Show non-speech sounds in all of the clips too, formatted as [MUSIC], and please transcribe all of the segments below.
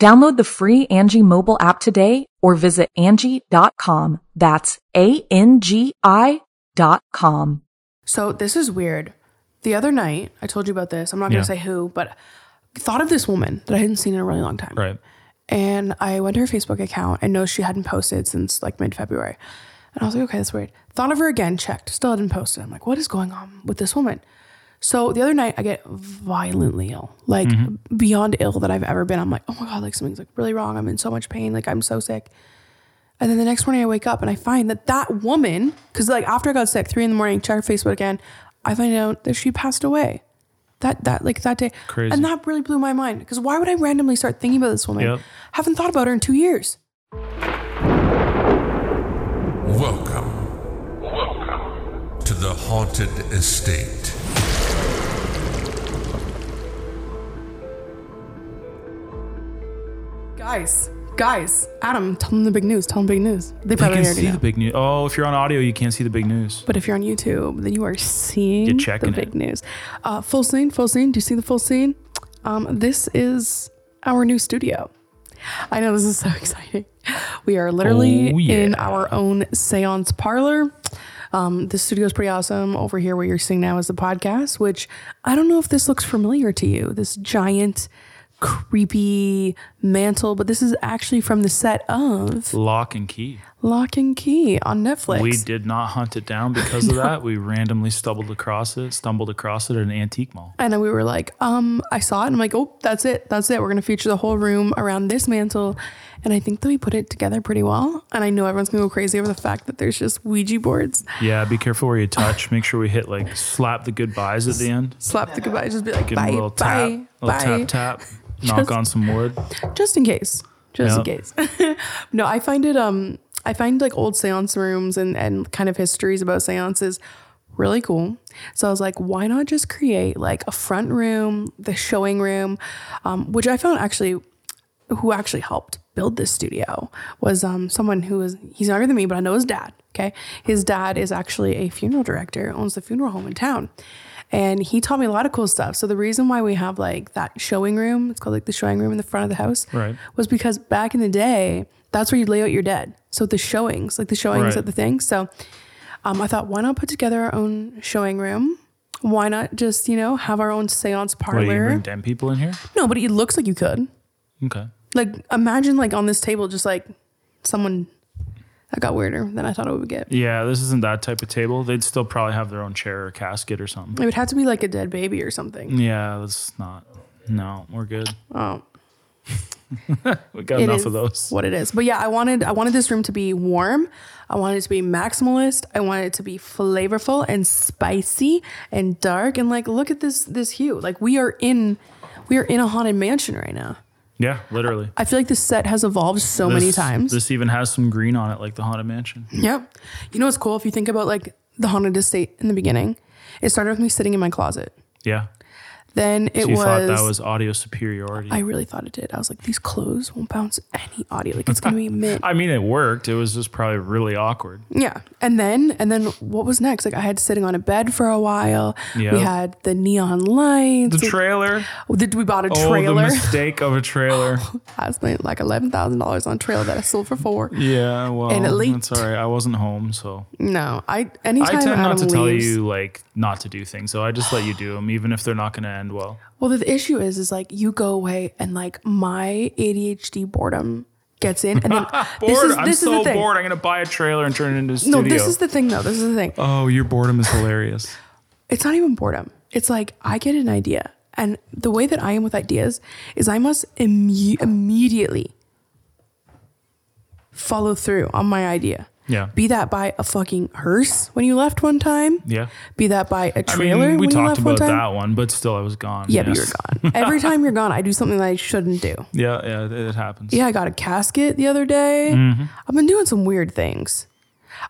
Download the free Angie mobile app today or visit Angie.com. That's A-N-G-I dot com. So this is weird. The other night, I told you about this. I'm not going Yeah. to say who, but thought of this woman that I hadn't seen in a really long time. Right. And I went to her Facebook account and noticed she hadn't posted since like mid February. And I was like, okay, that's weird. Thought of her again, checked, still hadn't posted. I'm like, what is going on with this woman? So the other night, I get violently ill, like mm-hmm. beyond ill that I've ever been. I'm like, oh my God, like something's like really wrong. I'm in so much pain. Like I'm so sick. And then the next morning I wake up and I find that that woman, because like after I got sick, three in the morning, check her Facebook again, I find out that she passed away. That that like that day, Crazy. and that really blew my mind. Because why would I randomly start thinking about this woman? Yep. Haven't thought about her in two years. Welcome. Welcome to the haunted estate. Guys, guys, Adam, tell them the big news. Tell them big news. They You probably can already see know. the big news. Oh, if you're on audio, you can't see the big news. But if you're on YouTube, then you are seeing You're the big it. news. Uh, full scene, full scene. Do you see the full scene? Um, this is our new studio. I know this is so [LAUGHS] exciting. We are literally Oh, yeah. in our own seance parlor. Um, this studio is pretty awesome. Over here, what you're seeing now is the podcast, which I don't know if this looks familiar to you. This giant, creepy mantle, but this is actually from the set of Locke and Key. Locke and Key on Netflix. We did not hunt it down because of [LAUGHS] that. We randomly stumbled across it, stumbled across it at an antique mall. And then we were like, um, I saw it and I'm like, oh, that's it. That's it. We're going to feature the whole room around this mantle. And I think that we put it together pretty well. And I know everyone's going to go crazy over the fact that there's just Ouija boards. Yeah, be careful where you touch. Make sure we hit like slap the goodbyes at the end. Slap the goodbyes, Just be like, Give bye, a little tap, bye, little tap, tap. Knock Just- on some wood. Just in case. Just in case. [LAUGHS] no, I find it, um, I find like old seance rooms and, and kind of histories about seances really cool. So I was like, why not just create like a front room, the showing room, um, which I found actually who actually helped build this studio was um, someone who is he's younger than me, but I know his dad. Okay, his dad is actually a funeral director, owns the funeral home in town, and he taught me a lot of cool stuff. So the reason why we have like that showing room, it's called like the showing room in the front of the house, Right. was because back in the day, that's where you lay out your dead. So the showings, like the showings Right. at the thing. So um, I thought, why not put together our own showing room? Why not just you know have our own seance parlor? What, you bring den people in here? no, but it looks like you could. Okay. Like imagine like on this table, just like someone that got weirder than I thought it would get. Yeah, this isn't that type of table. They'd still probably have their own chair or casket or something. It would have to be like a dead baby or something. Yeah, that's not. No, we're good. [LAUGHS] Oh, We got it enough of those. what it is. But yeah, I wanted I wanted this room to be warm. I wanted it to be maximalist. I wanted it to be flavorful and spicy and dark. And like, look at this this hue. Like we are in we are in a haunted mansion right now. Yeah, literally. I feel like this set has evolved so many times. This even has some green on it, like the Haunted Mansion. Yep. You know what's cool? If you think about like the haunted estate in the beginning, it started with me sitting in my closet. Yeah. Then it So you was, thought that was audio superiority. I really thought it did. I was like, these clothes won't bounce any audio. Like it's gonna be [LAUGHS] mint. I mean, it worked. It was just probably really awkward. Yeah. And then and then what was next? Like I had sitting on a bed for a while. Yeah. We had the neon lights. The trailer. Oh, did we bought a trailer? Oh, the mistake of a trailer. [LAUGHS] I spent like eleven thousand dollars on a trailer that I sold for four. Yeah, well, And it leaked. that's all right. I wasn't home, so No. I anytime I tend Adam not to leaves, tell you like not to do things. So I just let you do them, even if they're not going to end well. Well, the issue is, is like you go away and like my ADHD boredom gets in, and then [LAUGHS] Bored. this is I'm this so is the thing. bored. I'm going to buy a trailer and turn it into a studio. No, this is the thing though. This is the thing. oh, your boredom is hilarious. It's not even boredom. It's like I get an idea, and the way that I am with ideas is I must imme- immediately follow through on my idea. Yeah. Be that by a fucking hearse when you left one time. Yeah. Be that by a trailer I mean, we talked one about time. that one, but still, I was gone. Yeah, but you're gone. Every [LAUGHS] time you're gone, I do something that I shouldn't do. Yeah, yeah, it, it happens. Yeah, I got a casket the other day. Mm-hmm. I've been doing some weird things.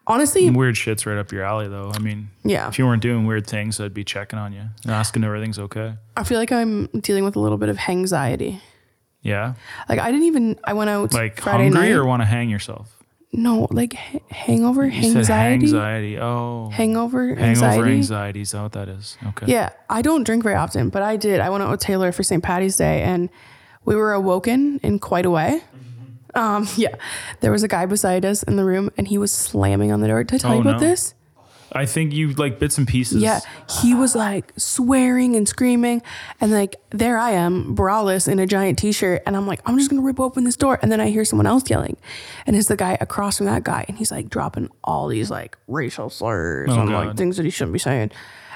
Honestly, Weird shit's right up your alley, though. I mean, Yeah. If you weren't doing weird things, I'd be checking on you and asking if everything's okay. I feel like I'm dealing with a little bit of anxiety. Yeah. Like I didn't even. I went out Like Friday hungry night. or want to hang yourself? No, like ha- hangover, You anxiety, anxiety. Oh. hangover, Hangover anxiety. anxiety. Is that what that is? Okay. Yeah, I don't drink very often, but I did. I went out with Taylor for St. Patty's Day, and we were awoken in quite a way. Um, [LAUGHS] yeah, there was a guy beside us in the room, and he was slamming on the door. Did I tell Oh, you about no. this? I think you like bits and pieces. Yeah, he was like swearing and screaming, and like there I am, braless in a giant t-shirt, and I'm like, I'm just gonna rip open this door, and then I hear someone else yelling, and it's the guy across from that guy, and he's like dropping all these like racial slurs Oh, and like things that he shouldn't be saying,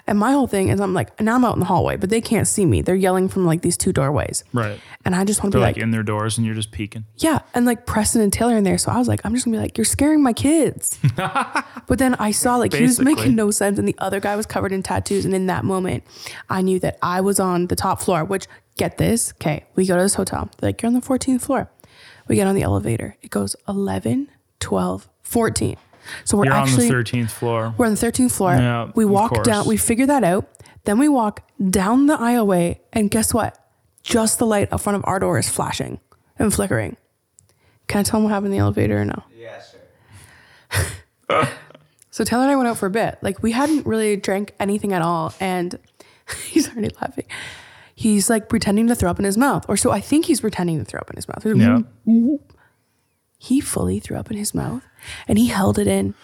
and my whole thing is I'm like, now I'm out in the hallway, but they can't see me, they're yelling from like these two doorways, Right. and I just want to be like, like, in their doors and you're just peeking. yeah, and like Preston and Taylor in there. So I was like, I'm just gonna be like, you're scaring my kids. [LAUGHS] but then I saw like he was making no sense, and the other guy was covered in tattoos. And in that moment, I knew that I was on the top floor. Which get this, okay, we go to this hotel. They're like, you're on the 14th floor. We get on the elevator. It goes 11, 12, 14. So we're You're actually on the 13th floor. we're on the 13th floor. Yeah, we walk down. We figure that out. Then we walk down the aisleway, and guess what? Just the light up front of our door is flashing and flickering. Can I tell them what happened in the elevator or no? Yeah, sure. [LAUGHS] So Taylor and I went out for a bit. Like we hadn't really drank anything at all, and [LAUGHS] he's already laughing. He's like pretending to throw up in his mouth, or so I think he's pretending to throw up in his mouth. Yeah. [LAUGHS] He fully threw up in his mouth, and he held it in,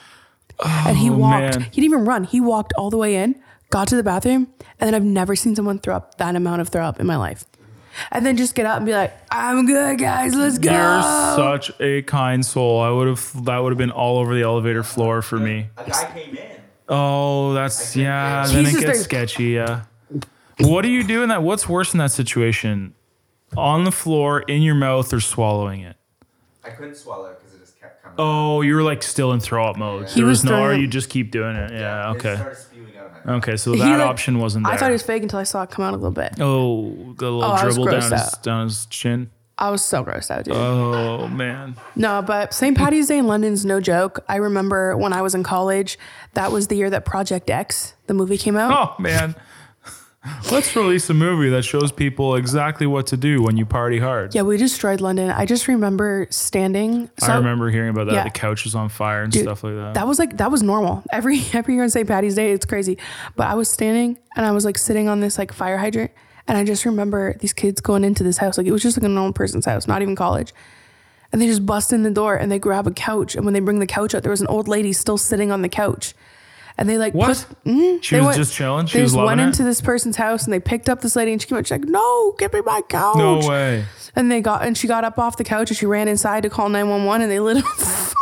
and he Oh, walked. man. He didn't even run. He walked all the way in, got to the bathroom, and then I've never seen someone throw up that amount of throw up in my life. And then just get up and be like, "I'm good, guys. Let's go." You're such a kind soul. I would have that would have been all over the elevator floor for me. A guy came in. Oh, that's yeah. Then Jesus, it gets there's- sketchy. Yeah. What do you do in that? What's worse in that situation? On the floor, in your mouth, or swallowing it? I couldn't swallow because it just kept coming. Oh, you were like still in throw up mode. He there was was no, or you just keep doing it. Yeah. It Okay. started spewing out of my mouth. Okay. So that like- option wasn't there. I thought it was fake until I saw it come out a little bit. Oh, the little Oh, dribble down his, down his chin. I was so grossed out, dude. Oh man. No, but St. Patty's Day in London is no joke. I remember when I was in college, that was the year that Project X, the movie, came out. Oh man. [LAUGHS] Let's release a movie that shows people exactly what to do when you party hard. Yeah, we destroyed London. I just remember standing. I remember hearing about that. Yeah. The couch was on fire and Dude, stuff like that. That was like that was normal. Every [LAUGHS] every year on St. Patty's Day, it's crazy. But I was standing and I was like sitting on this like fire hydrant, and I just remember these kids going into this house. Like it was just like a normal person's house, not even college. And they just bust in the door and they grab a couch. And when they bring the couch out, there was an old lady still sitting on the couch. And they like What? put mhm. She was went- just chilling? She they was just went it? into this person's house and they picked up this lady and she came out. She's like, "No, give me my couch." no way. And they got and she got up off the couch and she ran inside to call nine one one and they lit it on [LAUGHS] fire.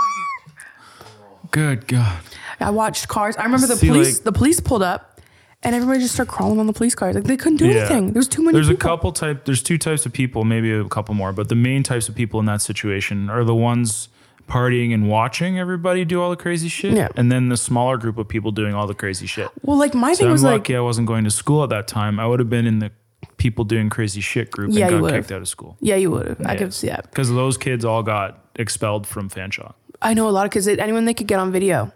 Good God. I watched cars. I remember the See, police. like- the police pulled up, and everybody just started crawling on the police cars. Like they couldn't do anything. There was too many. There's a couple type. There's two types of people, maybe a couple more, but the main types of people in that situation are the ones partying and watching everybody do all the crazy shit, Yeah. and then the smaller group of people doing all the crazy shit. Well, like my So thing I'm was like, lucky I wasn't going to school at that time. I would have been in the people doing crazy shit group Yeah, and got kicked out of school. yeah, you would have. I could see that. Because those kids all got expelled from Fanshawe. I know a lot of kids. Anyone they could get on video.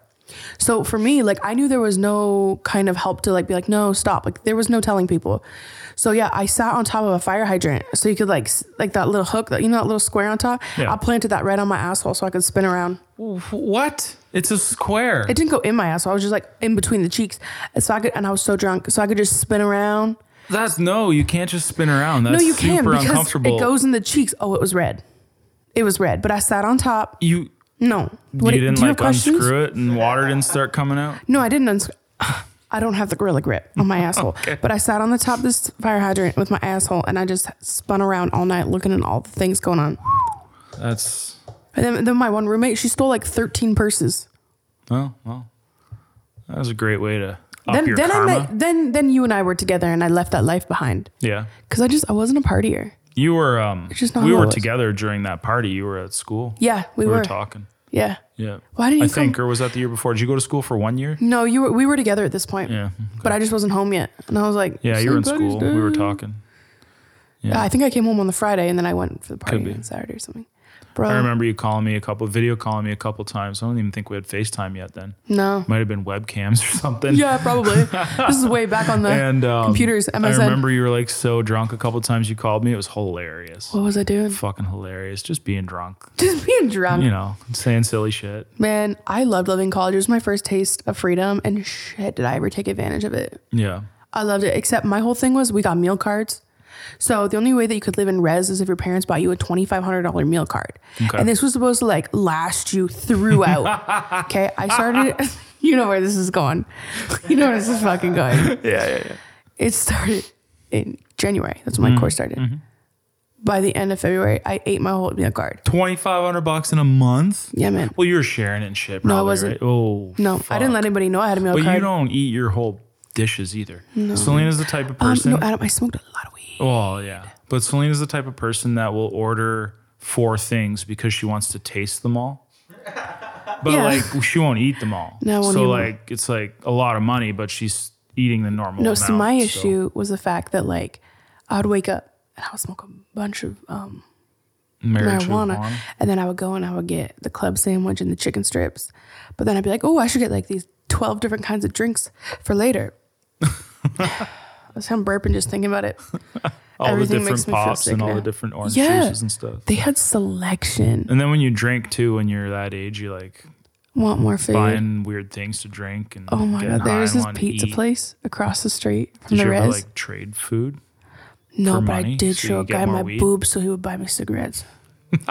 So for me, like I knew there was no kind of help to like be like, no, stop. Like there was no telling people. So yeah, I sat on top of a fire hydrant, so you could like like that little hook, that you know that little square on top. Yeah. I planted that right on my asshole so I could spin around. What? It's a square. It didn't go in my asshole. I was just like in between the cheeks, so I could, and I was so drunk, so I could just spin around. That's no, you can't just spin around. That's no, you super can because it goes in the cheeks. Oh, it was red. It was red, but I sat on top. you No, What- you didn't do like have questions? unscrew it and water didn't start coming out. No, I didn't unscrew. I don't have the gorilla grip on my [LAUGHS] asshole, but I sat on the top of this fire hydrant with my asshole, and I just spun around all night looking at all the things going on. That's And then, then my one roommate, she stole like thirteen purses. well, well. That was a great way to up then your then karma. I met, then then you and I were together, and I left that life behind yeah. because I just I wasn't a partier. You were um just not we how were was. together during that party. You were at school. Yeah, we, We, were. were talking. Yeah. Yeah. Why didn't I you think, or was that the year before? Did you go to school for one year? No, you were. We were together at this point. Yeah. But I just wasn't home yet, and I was like, Yeah, you were in "St. Patty's school. We were talking. Uh, yeah, I think I came home on the Friday, and then I went for the party on Saturday or something. Bro, I remember you calling me a couple, video calling me a couple times. I don't even think we had FaceTime yet then. No. Might have been webcams or something. Yeah, probably. this is way back on the And um, computers. I remember you were like so drunk a couple times you called me. It was hilarious. What was I doing? Fucking hilarious. Just being drunk. [LAUGHS] Just being drunk. You know, saying silly shit. Man, I loved living college. It was my first taste of freedom, and shit, did I ever take advantage of it? Yeah. I loved it. Except my whole thing was we got meal cards. So the only way that you could live in res is if your parents bought you a twenty five hundred dollar meal card, Okay. and this was supposed to like last you throughout. [LAUGHS] okay, I started. [LAUGHS] You know where this is going. [LAUGHS] You know where this is fucking going. Yeah, yeah, yeah. It started in January. That's when my mm-hmm. course started. Mm-hmm. By the end of February, I ate my whole meal card. Twenty five hundred bucks in a month. Yeah, man. Well, you were sharing it and shit. No, I wasn't. Right? Oh, No, I didn't let anybody know I had a meal But card. you don't eat your whole dishes either. No. Celina's the type of um, person. no, Adam, I smoked a lot of weed. Well, yeah. But Celina's the type of person that will order four things because she wants to taste them all. [LAUGHS] But Yeah. like she won't eat them all. No, I won't so eat 'em. like it's like a lot of money, but she's eating the normal. No, amount, so my so- issue was the fact that like I would wake up and I would smoke a bunch of um, marijuana, marijuana. and then I would go and I would get the club sandwich and the chicken strips. But then I'd be like, oh, I should get like these twelve different kinds of drinks for later. [LAUGHS] I was I'm burping just thinking about it. [LAUGHS] all the Everything different me feel pops and all now. the different orange Yeah. juices and stuff. They had selection. And then when you drink too, when you're that age, you like Want more food? buying weird things to drink and Oh my god! There's high this pizza place across the street from Did the you ever like trade food? No, but I did so show a guy my weed? boobs so he would buy me cigarettes. [LAUGHS]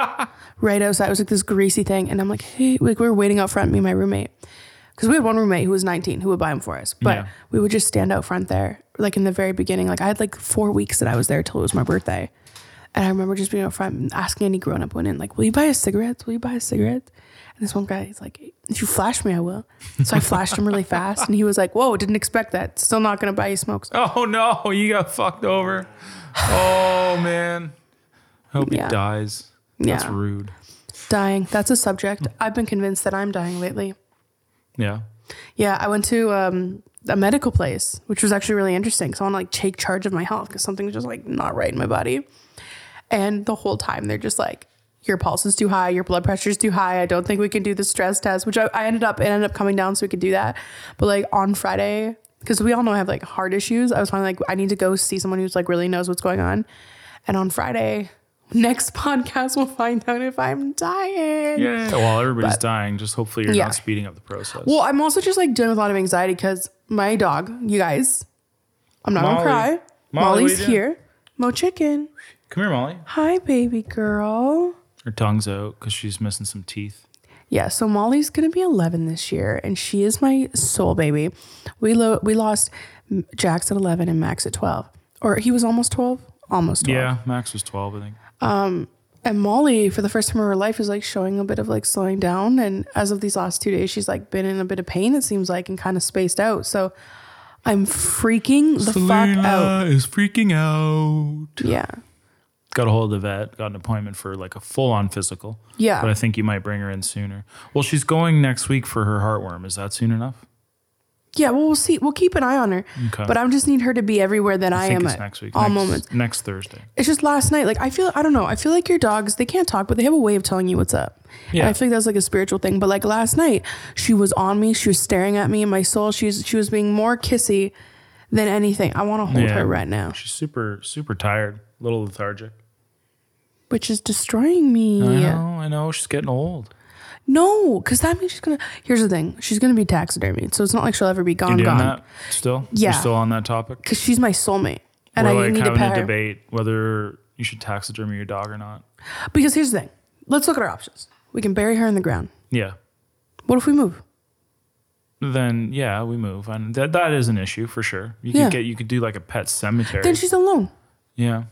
right outside, it was like this greasy thing, and I'm like, hey, like we were waiting out front, me and my roommate, because we had one roommate who was 19 who would buy them for us, but Yeah. we would just stand out front there, like in the very beginning. Like I had like four weeks that I was there till it was my birthday, and I remember just being out front and asking any grown up women, like, will you buy us cigarettes? Will you buy us cigarettes? And this one guy, he's like, if you flash me, I will. So I flashed him really fast, and he was like, whoa, didn't expect that. Still not gonna buy you smokes. [LAUGHS] Oh no, you got fucked over. Oh man. I hope Yeah. he dies. That's Yeah. rude. Dying. That's a subject. I've been convinced that I'm dying lately. Yeah. Yeah, I went to um, a medical place, which was actually really interesting. So I want to like take charge of my health because something's just like not right in my body. And the whole time they're just like, your pulse is too high, your blood pressure is too high. I don't think we can do the stress test, which I, I ended up it ended up coming down so we could do that. But like on Friday, because we all know I have like heart issues, I was finally like, I need to go see someone who's like really knows what's going on. And on Friday, next podcast, we'll find out if I'm dying. Yeah. Well, everybody's But- dying. Just hopefully you're Yeah. not speeding up the process. Well, I'm also just like dealing with a lot of anxiety because my dog, you guys, I'm not Molly. gonna cry. Molly, Molly's are you doing? here. Mo chicken. Come here, Molly. Hi, baby girl. Her tongue's out because she's missing some teeth. Yeah, so Molly's gonna be 11 this year, and she is my soul baby. We lo- we lost M- Jax at 11 and Max at 12, or he was almost 12, almost 12. Yeah, Max was 12, I think. Um, and Molly, for the first time in her life, is like showing a bit of like slowing down. And as of these last two days, she's like been in a bit of pain. It seems like and kind of spaced out. So I'm freaking the fuck out. is freaking out. Yeah. Got a hold of the vet, got an appointment for like a full on physical. Yeah. But I think you might bring her in sooner. Well, she's going next week for her heartworm. Is that soon enough? Yeah, well, we'll see. We'll keep an eye on her. Okay. But I just need her to be everywhere that I, I am it's at next week. all next, moments. Next Thursday. It's just last night. Like I feel, I don't know. I feel like your dogs, they can't talk, but they have a way of telling you what's up. Yeah. Yeah. I feel like that's like a spiritual thing. But like last night, she was on me. She was staring at me in my soul. She was, she was being more kissy than anything. I want to hold Yeah. her right now, She's super, super tired, a little lethargic. which is destroying me. I know, I know. She's getting old. No, because that means she's gonna. Here's the thing: she's gonna be taxidermied, so it's not like she'll ever be You gone. doing Gone. that still? Yeah. You're still on that topic? Because she's my soulmate, and We're I like need to having pet a her. debate whether you should taxidermy your dog or not. Because here's the thing: let's look at our options. We can bury her in the ground. Yeah. What if we move? Then yeah, we move, and that that is an issue for sure. You Yeah. could get you could do like a pet cemetery. Then she's alone. yeah,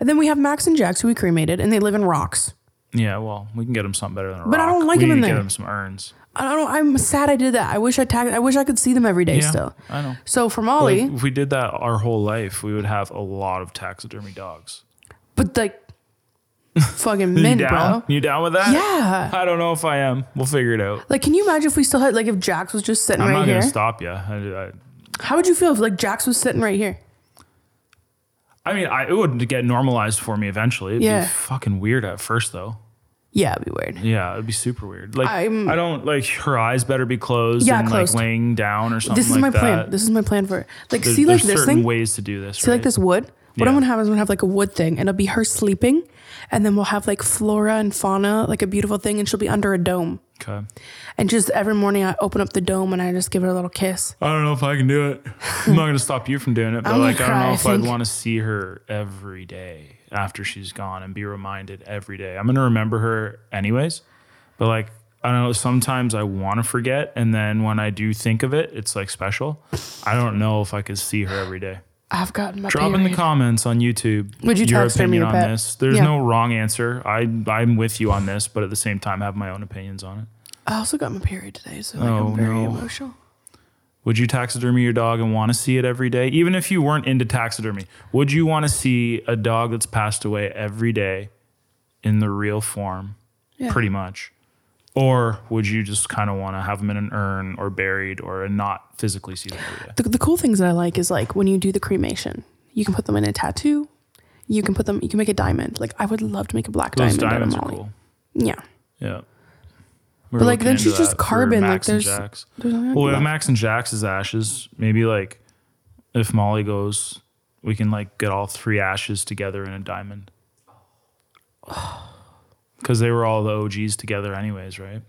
And then we have Max and Jax, who we cremated, and they live in rocks. Yeah. Well, we can get him something better than a But I rock. don't like we him need in to there. Get him some urns. I don't. I'm sad I did that. I wish I tag. I wish I could see them every day Yeah, still. I know. So for Molly, Like, if we did that our whole life, we would have a lot of taxidermy dogs. but like, [LAUGHS] fucking You mint, down? bro. You down with that? Yeah. I don't know if I am. We'll figure it out. Like, can you imagine if we still had like if Jax was just sitting right here? I'm right not here? gonna stop you. I, I, How would you feel if like Jax was sitting right here? I mean, I, it would get normalized for me eventually. It'd Yeah. be fucking weird at first, though. Yeah, it'd be weird. Yeah, it'd be super weird. Like I'm- I don't like her eyes better be closed Yeah, and closed. like laying down or something This is like my that. plan. This is my plan for it. Like, There- see, like there's this certain thing. ways to do this. See, like right? this wood. What I'm Yeah. gonna have is I'm gonna have like a wood thing, and it'll be her sleeping, and then we'll have like flora and fauna, like a beautiful thing, and she'll be under a dome. Okay. And just every morning, I open up the dome and I just give her a little kiss. I don't know if I can do it. I'm not gonna stop you from doing it, but [LAUGHS] I'm gonna like I don't cry, know I if I'd think. want to see her every day after she's gone and be reminded every day. I'm gonna remember her anyways, but like I don't know. Sometimes I want to forget, and then when I do think of it, it's like special. I don't know if I could see her every day. I've gotten my Drop in the comments on YouTube Would you your opinion on pet? this. There's Yeah. no wrong answer. I I'm with you on this, but at the same time, have my own opinions on it. I also got my period today, so like, Oh, I'm very no. emotional. Would you taxidermy your dog and want to see it every day? Even if you weren't into taxidermy, would you want to see a dog that's passed away every day in the real form, Yeah. pretty much? Or would you just kind of want to have them in an urn or buried or not physically see them every day? The, the cool things that I like is like when you do the cremation, you can put them in a tattoo. You can put them. You can make a diamond. Like I would love to make a black Those diamond out of diamonds are cool. Yeah. Yeah. We're But, like, then she's just carbon, like, Max and there's- Jax. there's nothing well, we have. Max and Jax's ashes. Maybe like if Molly goes, we can like get all three ashes together in a diamond. [SIGHS] Because they were all the OGs together, anyways, right?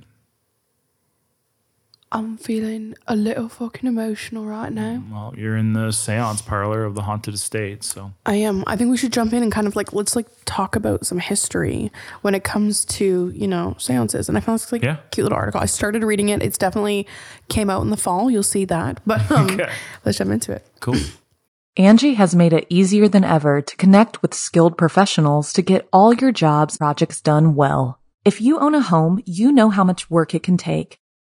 I'm feeling a little fucking emotional right now. Well, you're in the seance parlor of the haunted estate, so I am. I think we should jump in and kind of like let's like talk about some history when it comes to you know seances. And I found this like Yeah. cute little article. I started reading it. It's definitely came out in the fall. You'll see that. But [LAUGHS] um, Okay. let's jump into it. cool. [CLEARS THROAT] Angie has made it easier than ever to connect with skilled professionals to get all your jobs projects done well. If you own a home, you know how much work it can take,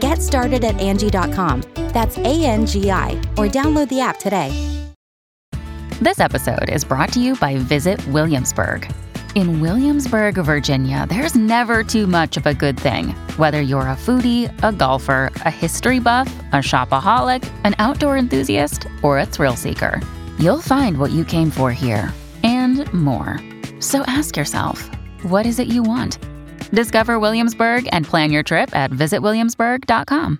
Get started at Angie.com. That's A N G I, or download the app today. This episode is brought to you by Visit Williamsburg. In Williamsburg, Virginia, there's never too much of a good thing. Whether you're a foodie, a golfer, a history buff, a shopaholic, an outdoor enthusiast, or a thrill seeker, you'll find what you came for here and more. So ask yourself, what is it you want? Discover Williamsburg and plan your trip at visitwilliamsburg.com.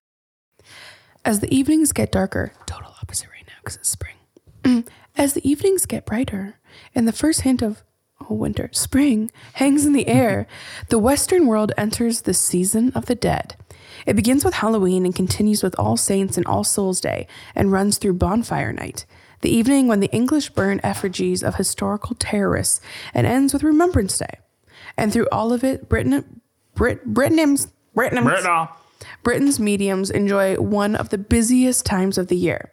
As the evenings get darker, total opposite right now because it's spring. [CLEARS THROAT] As the evenings get brighter and the first hint of oh, winter, spring hangs in the air, the Western world enters the season of the dead. It begins with Halloween and continues with All Saints and All Souls Day and runs through Bonfire Night, the evening when the English burn effigies of historical terrorists, and ends with Remembrance Day. And through all of it, Britain, Brit, Britain's, Britain's, Britain. Britain's mediums enjoy one of the busiest times of the year.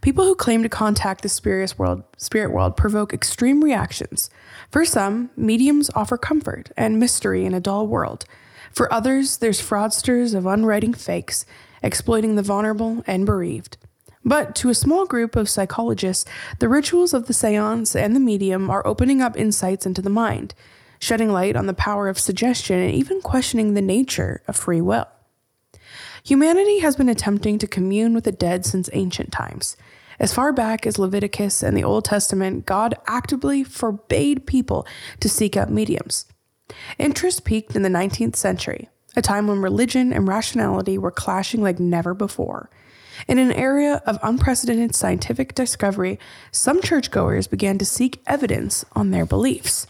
People who claim to contact the spirit world, spirit world provoke extreme reactions. For some, mediums offer comfort and mystery in a dull world. For others, there's fraudsters of unwriting fakes, exploiting the vulnerable and bereaved. But to a small group of psychologists, the rituals of the seance and the medium are opening up insights into the mind, shedding light on the power of suggestion and even questioning the nature of free will. Humanity has been attempting to commune with the dead since ancient times. As far back as Leviticus and the Old Testament, God actively forbade people to seek out mediums. Interest peaked in the 19th century, a time when religion and rationality were clashing like never before. In an era of unprecedented scientific discovery, some churchgoers began to seek evidence on their beliefs.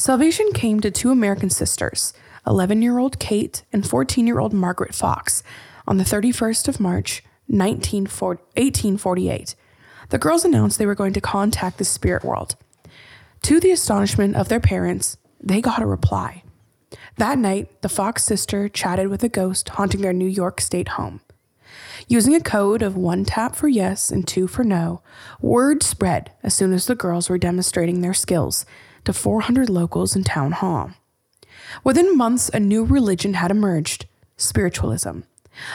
Salvation came to two American sisters, 11 year old Kate and 14 year old Margaret Fox, on the 31st of March, 1848. The girls announced they were going to contact the spirit world. To the astonishment of their parents, they got a reply. That night, the Fox sister chatted with a ghost haunting their New York State home. Using a code of one tap for yes and two for no, word spread as soon as the girls were demonstrating their skills to 400 locals in town hall. Within months, a new religion had emerged spiritualism,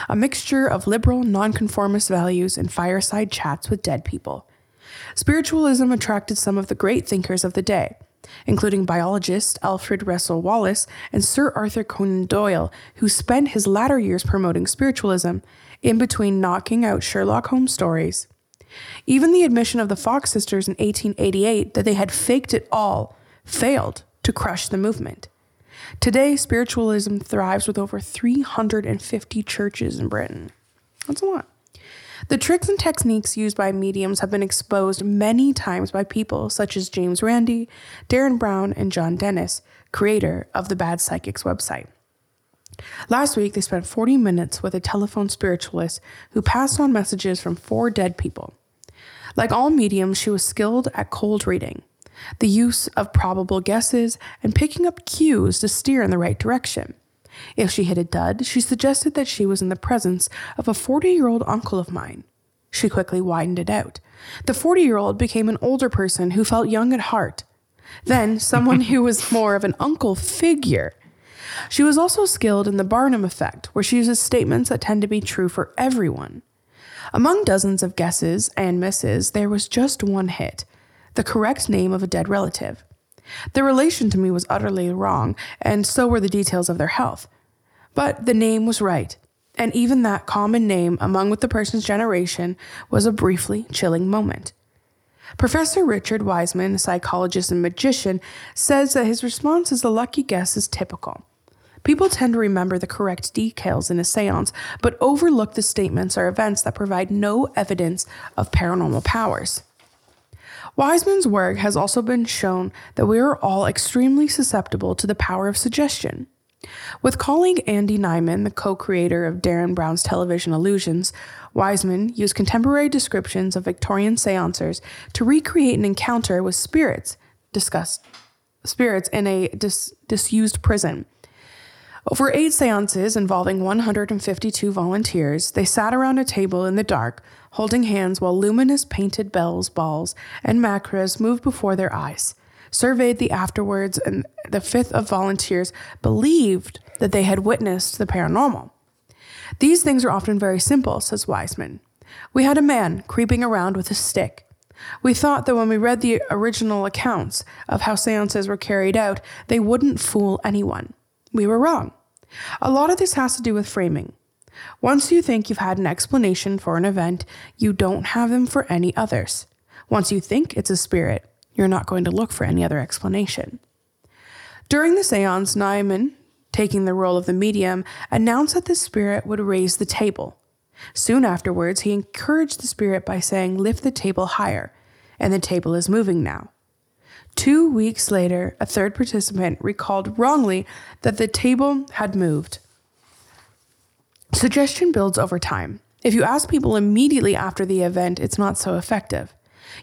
a mixture of liberal, nonconformist values and fireside chats with dead people. Spiritualism attracted some of the great thinkers of the day, including biologist Alfred Russel Wallace and Sir Arthur Conan Doyle, who spent his latter years promoting spiritualism in between knocking out Sherlock Holmes stories. Even the admission of the Fox sisters in 1888 that they had faked it all failed to crush the movement. Today, spiritualism thrives with over 350 churches in Britain. That's a lot. The tricks and techniques used by mediums have been exposed many times by people such as James Randi, Derren Brown, and Jon Donnis, creator of the Bad Psychics website. Last week, they spent 40 minutes with a telephone spiritualist who passed on messages from four dead people. Like all mediums, she was skilled at cold reading, the use of probable guesses, and picking up cues to steer in the right direction. If she hit a dud, she suggested that she was in the presence of a 40 year old uncle of mine. She quickly widened it out. The 40 year old became an older person who felt young at heart. Then, someone who was more of an uncle figure. She was also skilled in the Barnum effect, where she uses statements that tend to be true for everyone. Among dozens of guesses and misses, there was just one hit the correct name of a dead relative. The relation to me was utterly wrong, and so were the details of their health. But the name was right, and even that common name among with the person's generation was a briefly chilling moment. Professor Richard Wiseman, a psychologist and magician, says that his response as a lucky guess is typical. People tend to remember the correct details in a seance, but overlook the statements or events that provide no evidence of paranormal powers. Wiseman's work has also been shown that we are all extremely susceptible to the power of suggestion. With colleague Andy Nyman, the co creator of Derren Brown's television Illusions, Wiseman used contemporary descriptions of Victorian seancers to recreate an encounter with spirits discussed spirits in a dis- disused prison. Over eight seances involving 152 volunteers, they sat around a table in the dark, holding hands while luminous painted bells, balls, and maracas moved before their eyes. Surveyed the afterwards, and the fifth of volunteers believed that they had witnessed the paranormal. These things are often very simple, says Wiseman. We had a man creeping around with a stick. We thought that when we read the original accounts of how seances were carried out, they wouldn't fool anyone. We were wrong. A lot of this has to do with framing. Once you think you've had an explanation for an event, you don't have them for any others. Once you think it's a spirit, you're not going to look for any other explanation. During the seance, Nyman, taking the role of the medium, announced that the spirit would raise the table. Soon afterwards, he encouraged the spirit by saying, Lift the table higher, and the table is moving now. Two weeks later, a third participant recalled wrongly that the table had moved. Suggestion builds over time. If you ask people immediately after the event, it's not so effective.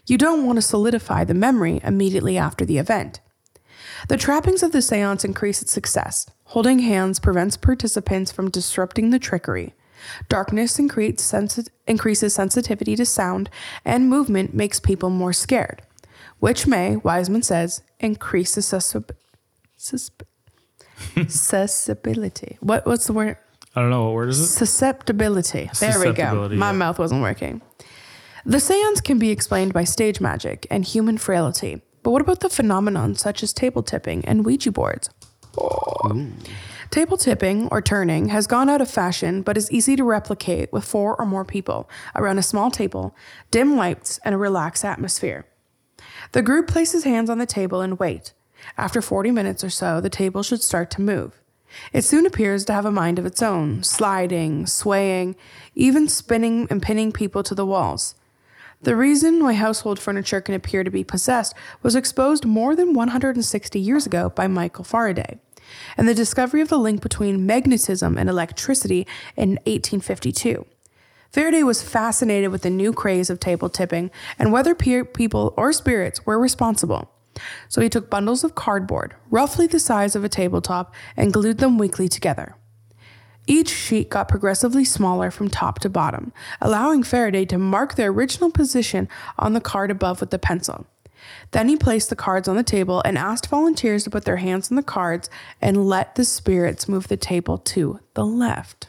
You don't want to solidify the memory immediately after the event. The trappings of the seance increase its success. Holding hands prevents participants from disrupting the trickery. Darkness increases sensitivity to sound, and movement makes people more scared, which may, Wiseman says, increase susp- susceptibility. What, what's the word? I don't know what word is it. Susceptibility. There we go. My yeah. mouth wasn't working. The seance can be explained by stage magic and human frailty. But what about the phenomenon such as table tipping and Ouija boards? Table tipping or turning has gone out of fashion but is easy to replicate with four or more people around a small table, dim lights, and a relaxed atmosphere. The group places hands on the table and wait. After 40 minutes or so, the table should start to move. It soon appears to have a mind of its own, sliding, swaying, even spinning and pinning people to the walls. The reason why household furniture can appear to be possessed was exposed more than 160 years ago by Michael Faraday, and the discovery of the link between magnetism and electricity in 1852. Faraday was fascinated with the new craze of table tipping and whether pe- people or spirits were responsible. So he took bundles of cardboard, roughly the size of a tabletop, and glued them weakly together. Each sheet got progressively smaller from top to bottom, allowing Faraday to mark their original position on the card above with the pencil. Then he placed the cards on the table and asked volunteers to put their hands on the cards and let the spirits move the table to the left.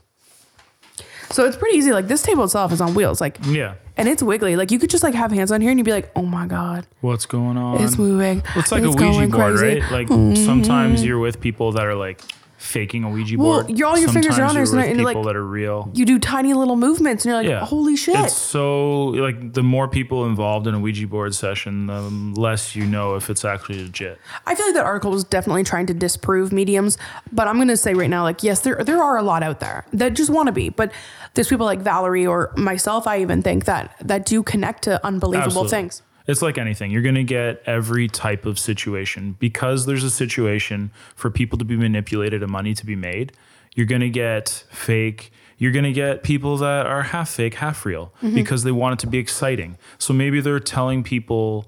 So it's pretty easy. Like this table itself is on wheels, like Yeah. and it's wiggly. Like you could just like have hands on here and you'd be like, oh my god, What's going on? it's moving. It's like a Ouija going board, crazy. right? Like sometimes mm-hmm. you're with people that are like faking a Ouija Well, board. you're- all your fingers are on there, Sometimes so you're and you're people like- that are real. You do tiny little movements and you're like, Yeah. holy shit. It's so like the more people involved in a Ouija board session, the less you know if it's actually legit. I feel like that article was definitely trying to disprove mediums, but I'm gonna say right now, like, yes, there there are a lot out there that just want to be, but there's people like Valerie or myself, I even think that that do connect to unbelievable Absolutely. things. It's like anything. You're going to get every type of situation because there's a situation for people to be manipulated and money to be made. You're going to get fake. You're going to get people that are half fake, half real Mm-hmm. because they want it to be exciting. So maybe they're telling people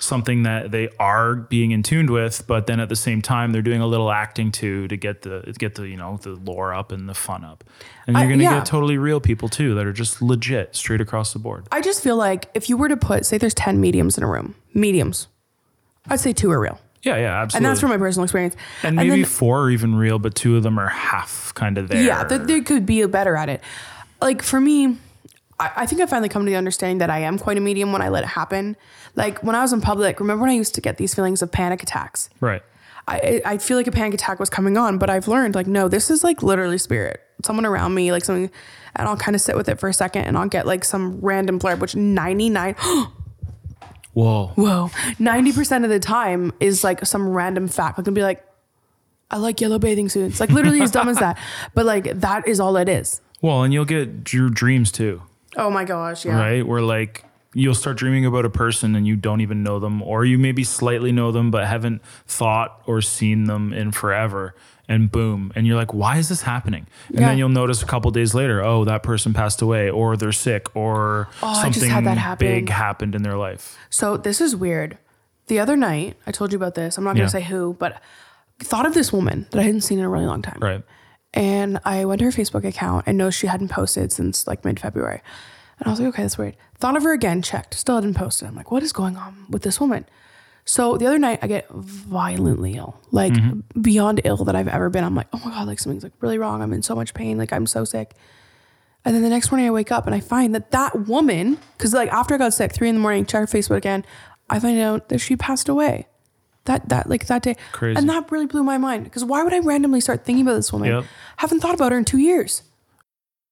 something that they are being in tuned with, but then at the same time they're doing a little acting too to get the get the you know the lore up and the fun up. And you're going to yeah. get totally real people too that are just legit straight across the board. I just feel like if you were to put, say, there's ten mediums in a room, mediums, I'd say two are real, Yeah, yeah, absolutely. and that's from my personal experience. And maybe then- four are even real, but two of them are half kind of there. Yeah, th- they could be better at it. Like for me, I, I think I finally come to the understanding that I am quite a medium when I let it happen. Like when I was in public, remember when I used to get these feelings of panic attacks? right. I, I feel like a panic attack was coming on, but I've learned like, no, this is like literally spirit. Someone around me, like something, and I'll kind of sit with it for a second and I'll get like some random blurb, which 99, [GASPS] Whoa. whoa, 90% of the time is like some random fact. Like, I'll be like, I like yellow bathing suits. Like, literally as dumb as that. [LAUGHS] But like, that is all it is. Well, and you'll get your dreams too, Oh my gosh. Yeah. right? Where like you'll start dreaming about a person and you don't even know them, or you maybe slightly know them but haven't thought or seen them in forever. And boom, and you're like, why is this happening? And Yeah. then you'll notice a couple days later, oh, that person passed away, or they're sick, or Oh, something had that happen. big happened in their life. So this is weird. The other night, I told you about this. I'm not going Yeah. to say who, but thought of this woman that I hadn't seen in a really long time. Right. And I went to her Facebook account and noticed she hadn't posted since like mid February. And I was like, okay, that's weird. Thought of her again, checked, still hadn't posted. I'm like, what is going on with this woman? So the other night, I get violently ill, like mm-hmm. beyond ill that I've ever been. I'm like, oh my God, like something's like really wrong. I'm in so much pain. Like I'm so sick. And then the next morning I wake up and I find that that woman, because like after I got sick, three in the morning, check her Facebook again, I find out that she passed away. That that like that day, Crazy. and that really blew my mind. Because why would I randomly start thinking about this woman? Yep. Haven't thought about her in two years.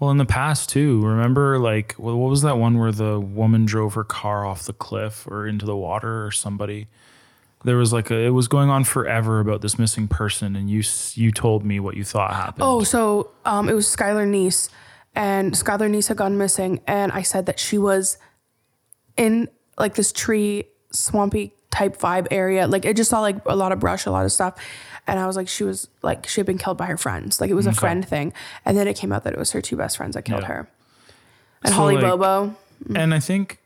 Well, in the past too, remember like what was that one where the woman drove her car off the cliff or into the water or somebody? There was like a, it was going on forever about this missing person, and you you told me what you thought happened. Oh, so um, it was Skylar Neese, and Skylar Neese had gone missing, and I said that she was in like this tree, swampy type vibe area. Like it just saw like a lot of brush, a lot of stuff, and I was like, she was like she had been killed by her friends. Like it was a friend thing, and then it came out that it was her two best friends that killed Yeah. her, and So, Holly like- Bobo. Mm-hmm. And I think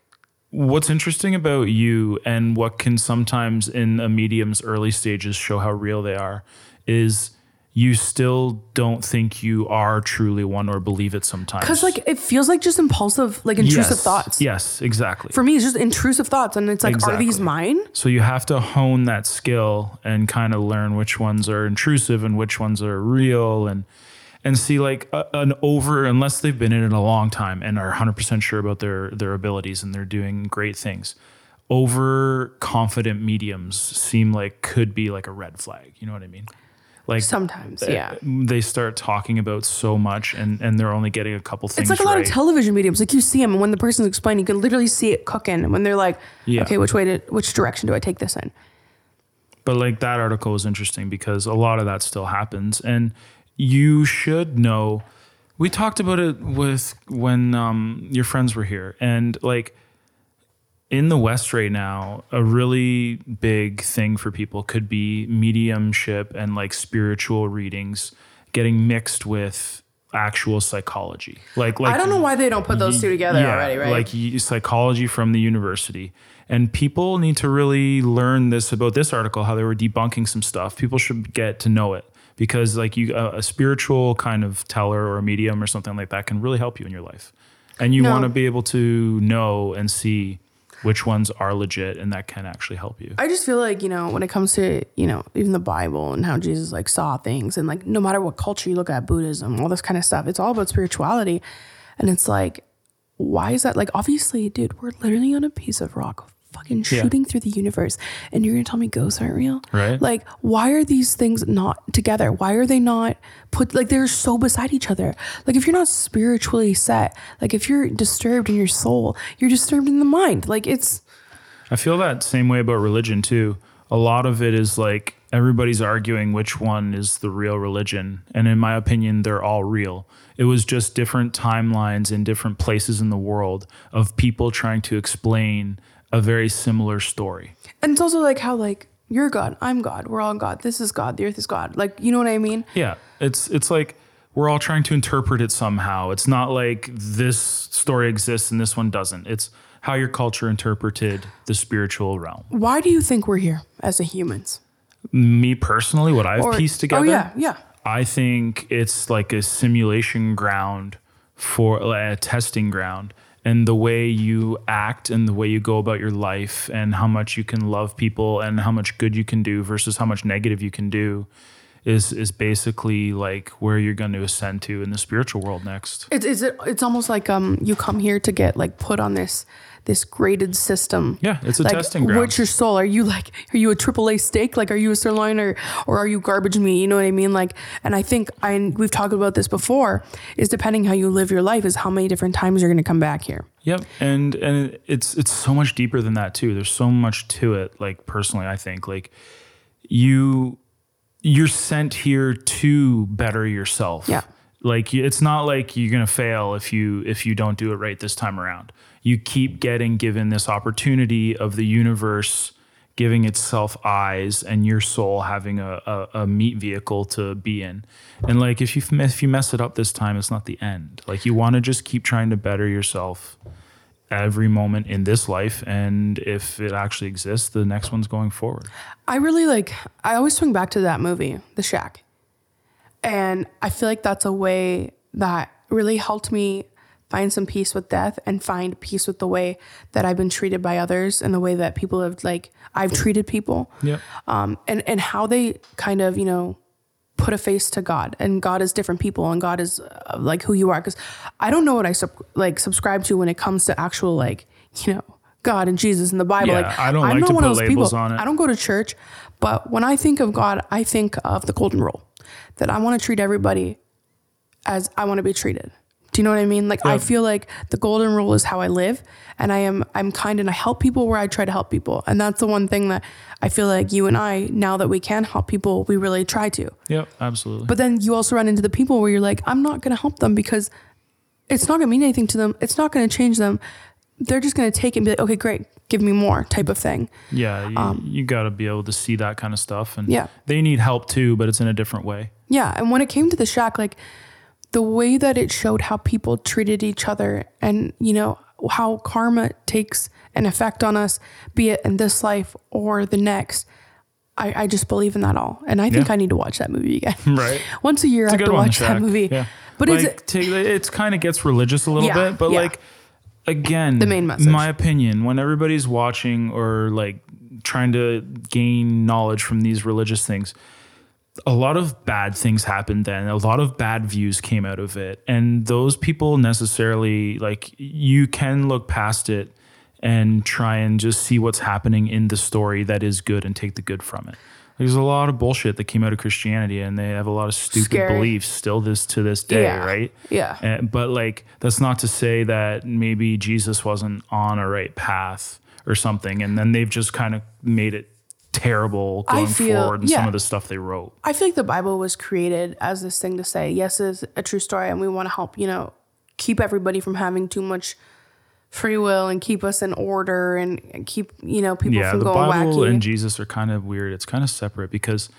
what's interesting about you and what can sometimes in a medium's early stages show how real they are is you still don't think you are truly one or believe it sometimes. Because like it feels like just impulsive, like intrusive Yes. thoughts. Yes, exactly. For me, it's just intrusive thoughts, and it's like, are these mine? So you have to hone that skill and kind of learn which ones are intrusive and which ones are real and and see like a, an over unless they've been in it a long time and are 100% sure about their their abilities and they're doing great things. Over confident mediums seem like could be like a red flag, you know what I mean? Like Sometimes, yeah. They start talking about so much and and they're only getting a couple things It's like a lot of television mediums. Like you see them, and when the person's explaining, you can literally see it cooking. And when they're like, Yeah. "Okay, which way to which direction do I take this in?" But like that article is interesting because a lot of that still happens, and you should know. We talked about it with when um, your friends were here, and like in the West right now, a really big thing for people could be mediumship and like spiritual readings getting mixed with actual psychology. Like, like I don't know why they don't put those two together yeah, already, right? Like psychology from the university. And people need to really learn this about this article, how they were debunking some stuff. People should get to know it because, like, you a, a spiritual kind of teller or a medium or something like that can really help you in your life. And you No. want to be able to know and see which ones are legit and that can actually help you. I just feel like, you know, when it comes to, you know, even the Bible and how Jesus like saw things and like no matter what culture you look at, Buddhism, all this kind of stuff, it's all about spirituality. And it's like, why is that? Like, obviously, dude, we're literally on a piece of rock fucking Yeah. shooting through the universe. And you're gonna tell me ghosts aren't real? Right. Like, why are these things not together? Why are they not put like they're so beside each other? Like if you're not spiritually set, like if you're disturbed in your soul, you're disturbed in the mind. Like it's I feel that same way about religion too. A lot of it is like everybody's arguing which one is the real religion. And in my opinion, they're all real. It was just different timelines in different places in the world of people trying to explain a very similar story. And it's also like how like you're God, I'm God, we're all God. This is God, the earth is God. Like you know what I mean? Yeah, it's it's like we're all trying to interpret it somehow. It's not like this story exists and this one doesn't. It's how your culture interpreted the spiritual realm. Why do you think we're here as a humans? Me personally, what I've Or- pieced oh, together. Oh yeah, yeah. I think it's like a simulation ground for like, a testing ground. And the way you act and the way you go about your life and how much you can love people and how much good you can do versus how much negative you can do is is basically like where you're going to ascend to in the spiritual world next. It's it's it's almost like um you come here to get like put on this this graded system. Yeah, it's a like, testing ground. What's your soul? Are you like are you a AAA steak? Like are you a sirloin or or are you garbage meat? You know what I mean? Like and I think I and we've talked about this before is depending how you live your life is how many different times you're going to come back here. Yep, and and it's it's so much deeper than that too. There's so much to it. Like personally, I think like you you're sent here to better yourself. Yeah. Like it's not like you're gonna fail if you if you don't do it right this time around. You keep getting given this opportunity of the universe giving itself eyes and your soul having a, a, a meat vehicle to be in. And like if you if you mess it up this time, it's not the end. Like you want to just keep trying to better yourself every moment in this life and if it actually exists the next one's going forward I really like, I always swing back to that movie, The Shack. And I feel like that's a way that really helped me find some peace with death and find peace with the way that I've been treated by others and the way that people have, like, I've treated people. Yep. Um, and, and how they kind of, you know, put a face to God and God is different people and God is uh, like who you are. Cause I don't know what I sub- like subscribe to when it comes to actual, like, you know, God and Jesus and the Bible. Yeah, like I don't I'm like not to one of put those labels people. on it. I don't go to church, but when I think of God, I think of the golden rule that I want to treat everybody as I want to be treated. Do you know what I mean? Like I feel like the golden rule is how I live and I am I'm kind and I help people where I try to help people. And that's the one thing that I feel like you and I now that we can help people, we really try to. yep absolutely But then you also run into the people where you're like, I'm not going to help them because it's not going to mean anything to them. It's not going to change them. They're just going to take it and be like, okay, great, give me more type of thing. yeah you, you got to be able to see that kind of stuff and Um, Yeah. they need help too but it's in a different way Yeah. And when it came to the shack, like the way that it showed how people treated each other and, you know, how karma takes an effect on us, be it in this life or the next. I, I just believe in that all. And I think Yeah. I need to watch that movie again. [LAUGHS] Right. [LAUGHS] Once a year, I It's a have to watch that movie. Yeah. But like, is it, take, it's kind of gets religious a little Yeah, bit, but like again, The main message. My opinion, when everybody's watching or like trying to gain knowledge from these religious things, a lot of bad things happened then. A lot of bad views came out of it. And those people necessarily like you can look past it and try and just see what's happening in the story that is good and take the good from it. There's a lot of bullshit that came out of Christianity and they have a lot of stupid Scary. beliefs still this to this day, Yeah. right? Yeah. And, but like that's not to say that maybe Jesus wasn't on a right path or something and then they've just kind of made it terrible going feel- forward in some of the stuff they wrote. I feel like the Bible was created as this thing to say, yes, it's a true story, and we want to help, you know, keep everybody from having too much free will and keep us in order and, and keep, you know, people yeah, from the going Bible wacky. and Jesus are kind of weird. It's kind of separate because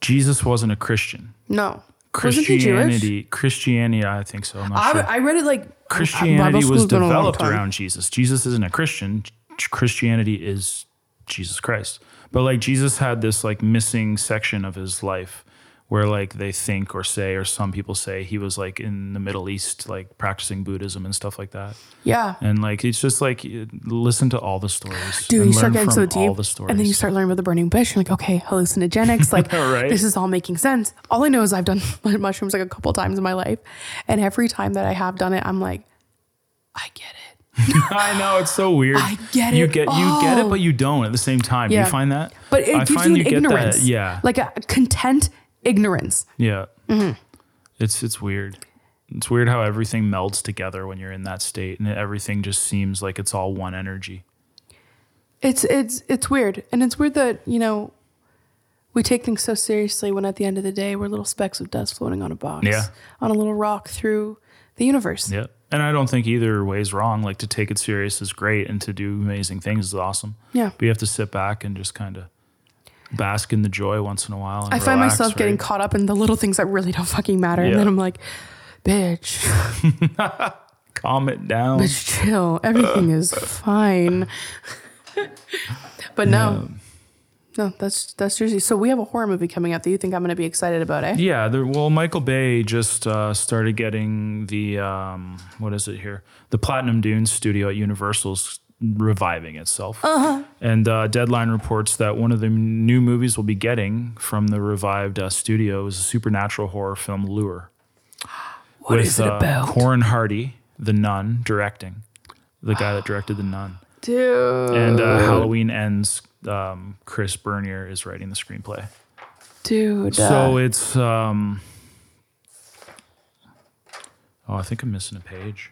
Jesus wasn't a Christian. no. Wasn't he Jewish? Christianity, Christianity, I think so. I'm not I, sure. I read it like Christianity was school's been a long developed around Jesus. Jesus isn't a Christian. Christianity is Jesus Christ. But like Jesus had this like missing section of his life where like they think or say or some people say he was like in the Middle East like practicing Buddhism and stuff like that. Yeah. And like it's just like listen to all the stories. Dude, you start getting so deep, the stories. and then you start learning about the burning bush. You're like, okay, hallucinogenics. [LAUGHS] Like, [LAUGHS] Right. this is all making sense. All I know is I've done [LAUGHS] mushrooms like a couple times in my life, and every time that I have done it, I'm like, I get it. [LAUGHS] I know it's so weird. I get You it get you get it, but you don't at the same time. Do Yeah. you find that? But it I gives find you an get ignorance. That, yeah. like a content ignorance. Yeah. Mm-hmm. It's it's weird. It's weird how everything melds together when you're in that state and everything just seems like it's all one energy. It's it's it's weird, and it's weird that you know we take things so seriously when at the end of the day we're little specks of dust floating on a box, Yeah. on a little rock through the universe. Yeah. And I don't think either way is wrong. Like to take it serious is great and to do amazing things is awesome. Yeah. But you have to sit back and just kind of bask in the joy once in a while. And I find relax, myself getting caught up in the little things that really don't fucking matter, and then I'm like, bitch, [LAUGHS] calm it down. bitch, chill. Everything is fine. [LAUGHS] but no. No, that's that's seriously. So we have a horror movie coming out that you think I'm going to be excited about, eh? Yeah, there, well, Michael Bay just uh, started getting the um, what is it here? The Platinum Dunes studio at Universal's reviving itself, uh-huh. and uh, Deadline reports that one of the new movies we'll be getting from the revived uh, studio is a supernatural horror film, Lure. [GASPS] What with is it uh, about? Corin Hardy, the Nun, directing, the guy that directed the Nun, Dude, and uh, Halloween Ends. Um, Chris Bernier is writing the screenplay. dude. So it's um Oh, I think I'm missing a page.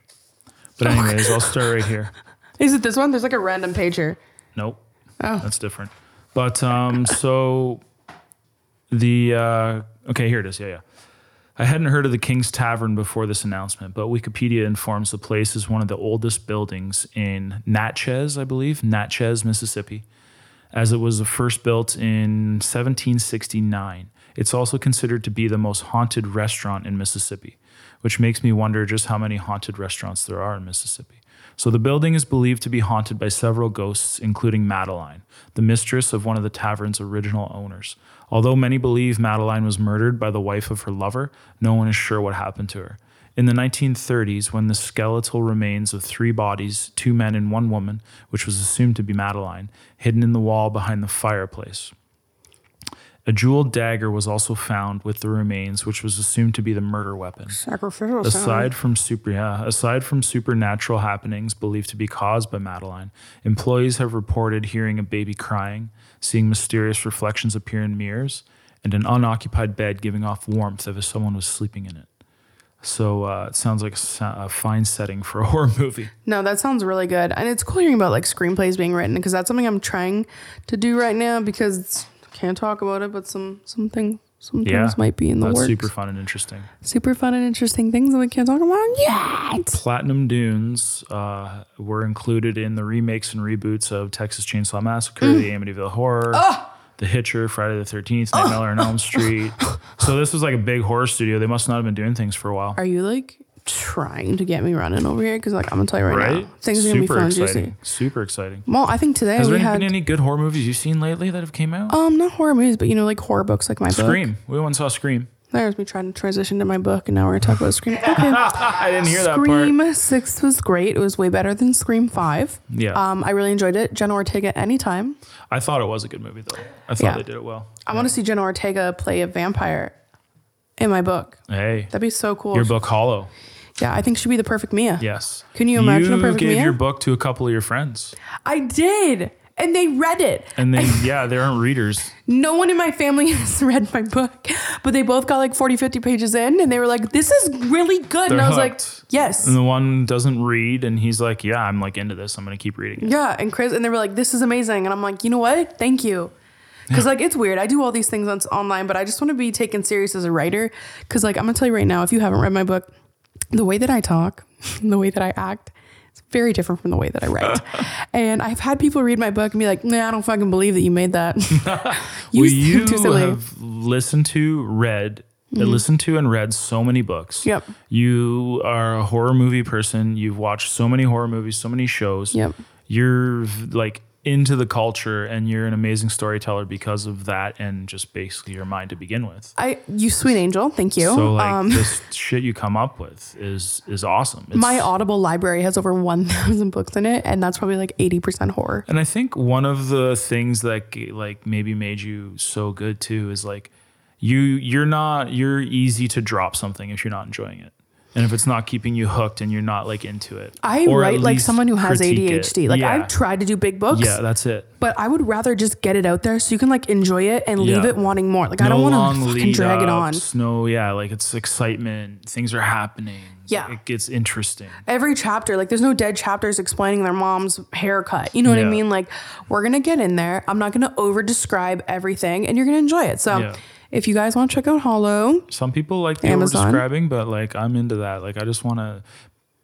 But anyways, I'll start right here. [LAUGHS] is it this one? There's like a random page here. Nope. Oh. That's different. But um so the uh okay, here it is. Yeah, yeah. I hadn't heard of the King's Tavern before this announcement, but Wikipedia informs the place is one of the oldest buildings in Natchez, I believe, Natchez, Mississippi. As it was the first built in 1769. It's also considered to be the most haunted restaurant in Mississippi, which makes me wonder just how many haunted restaurants there are in Mississippi. So the building is believed to be haunted by several ghosts, including Madeline, the mistress of one of the tavern's original owners. Although many believe Madeline was murdered by the wife of her lover, no one is sure what happened to her. In the 1930s, when the skeletal remains of three bodies, two men and one woman, which was assumed to be Madeline, hidden in the wall behind the fireplace. A jeweled dagger was also found with the remains, which was assumed to be the murder weapon. Sacrificial. Aside from super, yeah, aside from supernatural happenings believed to be caused by Madeline, employees have reported hearing a baby crying, seeing mysterious reflections appear in mirrors, and an unoccupied bed giving off warmth as if someone was sleeping in it. So uh, it sounds like a, fine setting for a [LAUGHS] horror movie. No, that sounds really good. And it's cool hearing about like screenplays being written because that's something I'm trying to do right now because can't talk about it, but some some things some Yeah, things might be in the that's works. super fun and interesting. super fun and interesting things that we can't talk about yet. Platinum Dunes uh, were included in the remakes and reboots of Texas Chainsaw Massacre, Mm. the Amityville Horror, Ah! The Hitcher, Friday the Thirteenth, Nightmare [LAUGHS] on Elm Street. So this was like a big horror studio. They must not have been doing things for a while, Are you like trying to get me running over here? Because like I'm gonna tell you right, right? now, things are gonna be Super fun and exciting. juicy. Super exciting. Well, I think today Has we there had been any good horror movies you've seen lately that have came out? um not horror movies, but you know like horror books like my book. Scream. We once saw Scream. There's me trying to transition to my book, and now we're gonna talk about Scream. [LAUGHS] Okay. I didn't hear that part. Scream Six was great. It was way better than Scream Five. Yeah. Um, I really enjoyed it. Jenna Ortega anytime. I thought it was a good movie though. I thought Yeah. they did it well. I want to see Jenna Ortega play a vampire in my book. Hey, That'd be so cool. your book Hollow. Yeah, I think she'd be the perfect Mia. Yes. Can you imagine a perfect Mia? you gave your book to a couple of your friends, I did. And they read it. and they [LAUGHS] yeah they aren't readers. No one in my family [LAUGHS] has read my book, but they both got like 40, 50 pages in and they were like, this is really good. and They're I was like, yes. And the one doesn't read, and he's like, "Yeah, I'm like into this. I'm gonna keep reading it." Yeah. And Chris, and they were like, this is amazing. And I'm like, you know what? Thank you. Cause like it's weird. I do all these things on online, but I just want to be taken serious as a writer. Cause like I'm gonna tell you right now, if you haven't read my book, the way that I talk, [LAUGHS] the way that I act, it's very different from the way that I write. [LAUGHS] and I've had people read my book and be like, nah, I don't fucking believe that you made that. [LAUGHS] [LAUGHS] you well, you have listened to, read, uh, listened to, and read so many books. Yep. You are a horror movie person. You've watched so many horror movies, so many shows. Yep. You're like into the culture, and you're an amazing storyteller because of that, and just basically your mind to begin with. I you sweet angel, thank you. So like um, this shit you come up with is is awesome. It's, my Audible library has over 1,000 books in it, and that's probably like 80% horror. And I think one of the things that like maybe made you so good too is like you you're not you're easy to drop something if you're not enjoying it. And if it's not keeping you hooked and you're not like into it. I write like someone who has critique it. ADHD. Like yeah. I've tried to do big books, Yeah, that's it. but I would rather just get it out there so you can like enjoy it and leave Yeah. it wanting more. Like I don't want to fucking drag it on. ups, No, yeah, like it's excitement. Things are happening. Yeah. It gets interesting. Every chapter, like there's no dead chapters explaining their mom's haircut. You know what I mean? Like we're gonna get in there. I'm not gonna over describe everything, and you're gonna enjoy it. So Yeah. If you guys want to check out Hollow, Some people like the Amazon. describing, but like I'm into that. Like I just want to.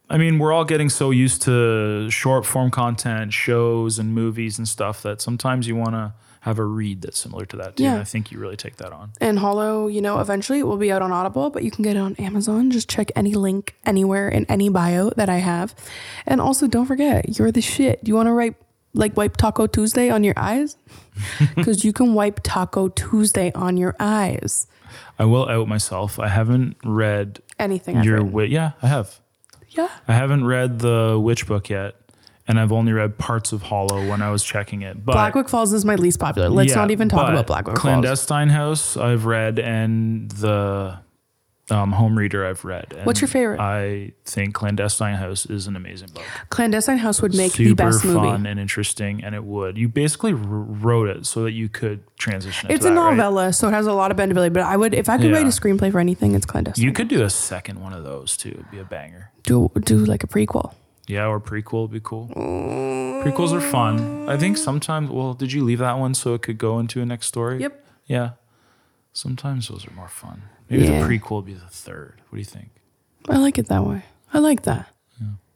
I mean, we're all getting so used to short form content, shows and movies and stuff that sometimes you want to have a read that's similar to that too. Yeah. And I think you really take that on. And Hollow, you know, eventually it will be out on Audible, but you can get it on Amazon. Just check any link anywhere in any bio that I have. And also, don't forget, you're the shit. Do you want to write like wipe Taco Tuesday on your eyes? [LAUGHS] Because you can wipe Taco Tuesday on your eyes. I will out myself. I haven't read Anything your written. yeah, I have. Yeah. I haven't read the Witch book yet, and I've only read parts of Hollow when I was checking it. But Blackwick Falls is my least popular. Let's Yeah, not even talk about Blackwick Falls. Clandestine House I've read and the um, Home Reader I've read. And What's your favorite? I think Clandestine House is an amazing book. Clandestine House would make Super the best movie. fun and interesting, and it would. You basically wrote it so that you could transition. It It's to a that, right? novella, so it has a lot of bendability. But I would, if I could write a screenplay for anything, it's Clandestine. You could do a second one of those too. It'd be a banger. do do like a prequel. Yeah, or prequel would be cool. Prequels are fun. I think sometimes. Well, did you leave that one so it could go into a next story? Yep. Yeah. Sometimes those are more fun. Maybe Yeah. the prequel would be the third. What do you think? I like it that way. I like that.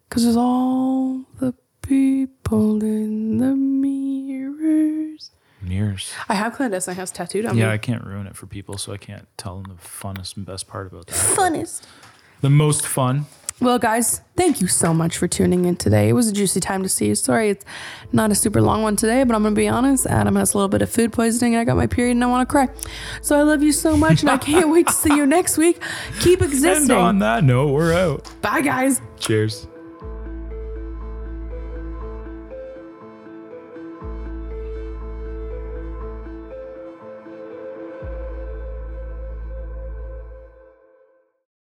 Because there's all the people in the mirrors. Mirrors. I have clandestine has tattooed on Yeah, me. I can't ruin it for people, so I can't tell them the funnest and best part about that. Funnest. The most fun. Well, guys, thank you so much for tuning in today. It was a juicy time to see you. Sorry, it's not a super long one today, but I'm gonna be honest. Adam has a little bit of food poisoning. And I got my period and I want to cry. So I love you so much, and I can't wait to see you next week. Keep [LAUGHS] existing. And on that note, we're out. Bye, guys. Cheers.